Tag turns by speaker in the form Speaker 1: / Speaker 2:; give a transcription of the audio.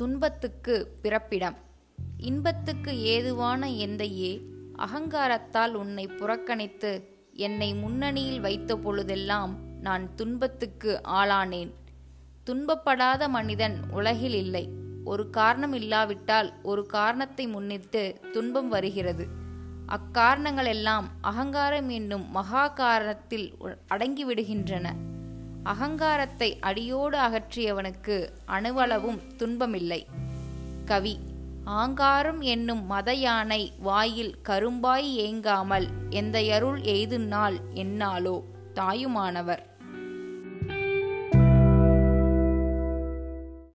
Speaker 1: துன்பத்துக்கு பிறப்பிடம். இன்பத்துக்கு ஏதுவான எந்தையே அகங்காரத்தால் உன்னை புறக்கணித்து என்னை முன்னணியில் வைத்த பொழுதெல்லாம் நான் துன்பத்துக்கு ஆளானேன். துன்பப்படாத மனிதன் உலகில் இல்லை. ஒரு காரணம் இல்லாவிட்டால் ஒரு காரணத்தை முன்னிட்டு துன்பம் வருகிறது. அக்காரணங்களெல்லாம் அகங்காரம் என்னும் மகா காரணத்தில் அடங்கிவிடுகின்றன. அகங்காரத்தை அடியோடு அகற்றியவனுக்கு அணுவளவும் துன்பமில்லை. கவி ஆங்காரம் என்னும் மத யானை வாயில் கரும்பாய் ஏங்காமல் எந்தையருள் எருள் நாள் என்னாலோ? தாயுமானவர்.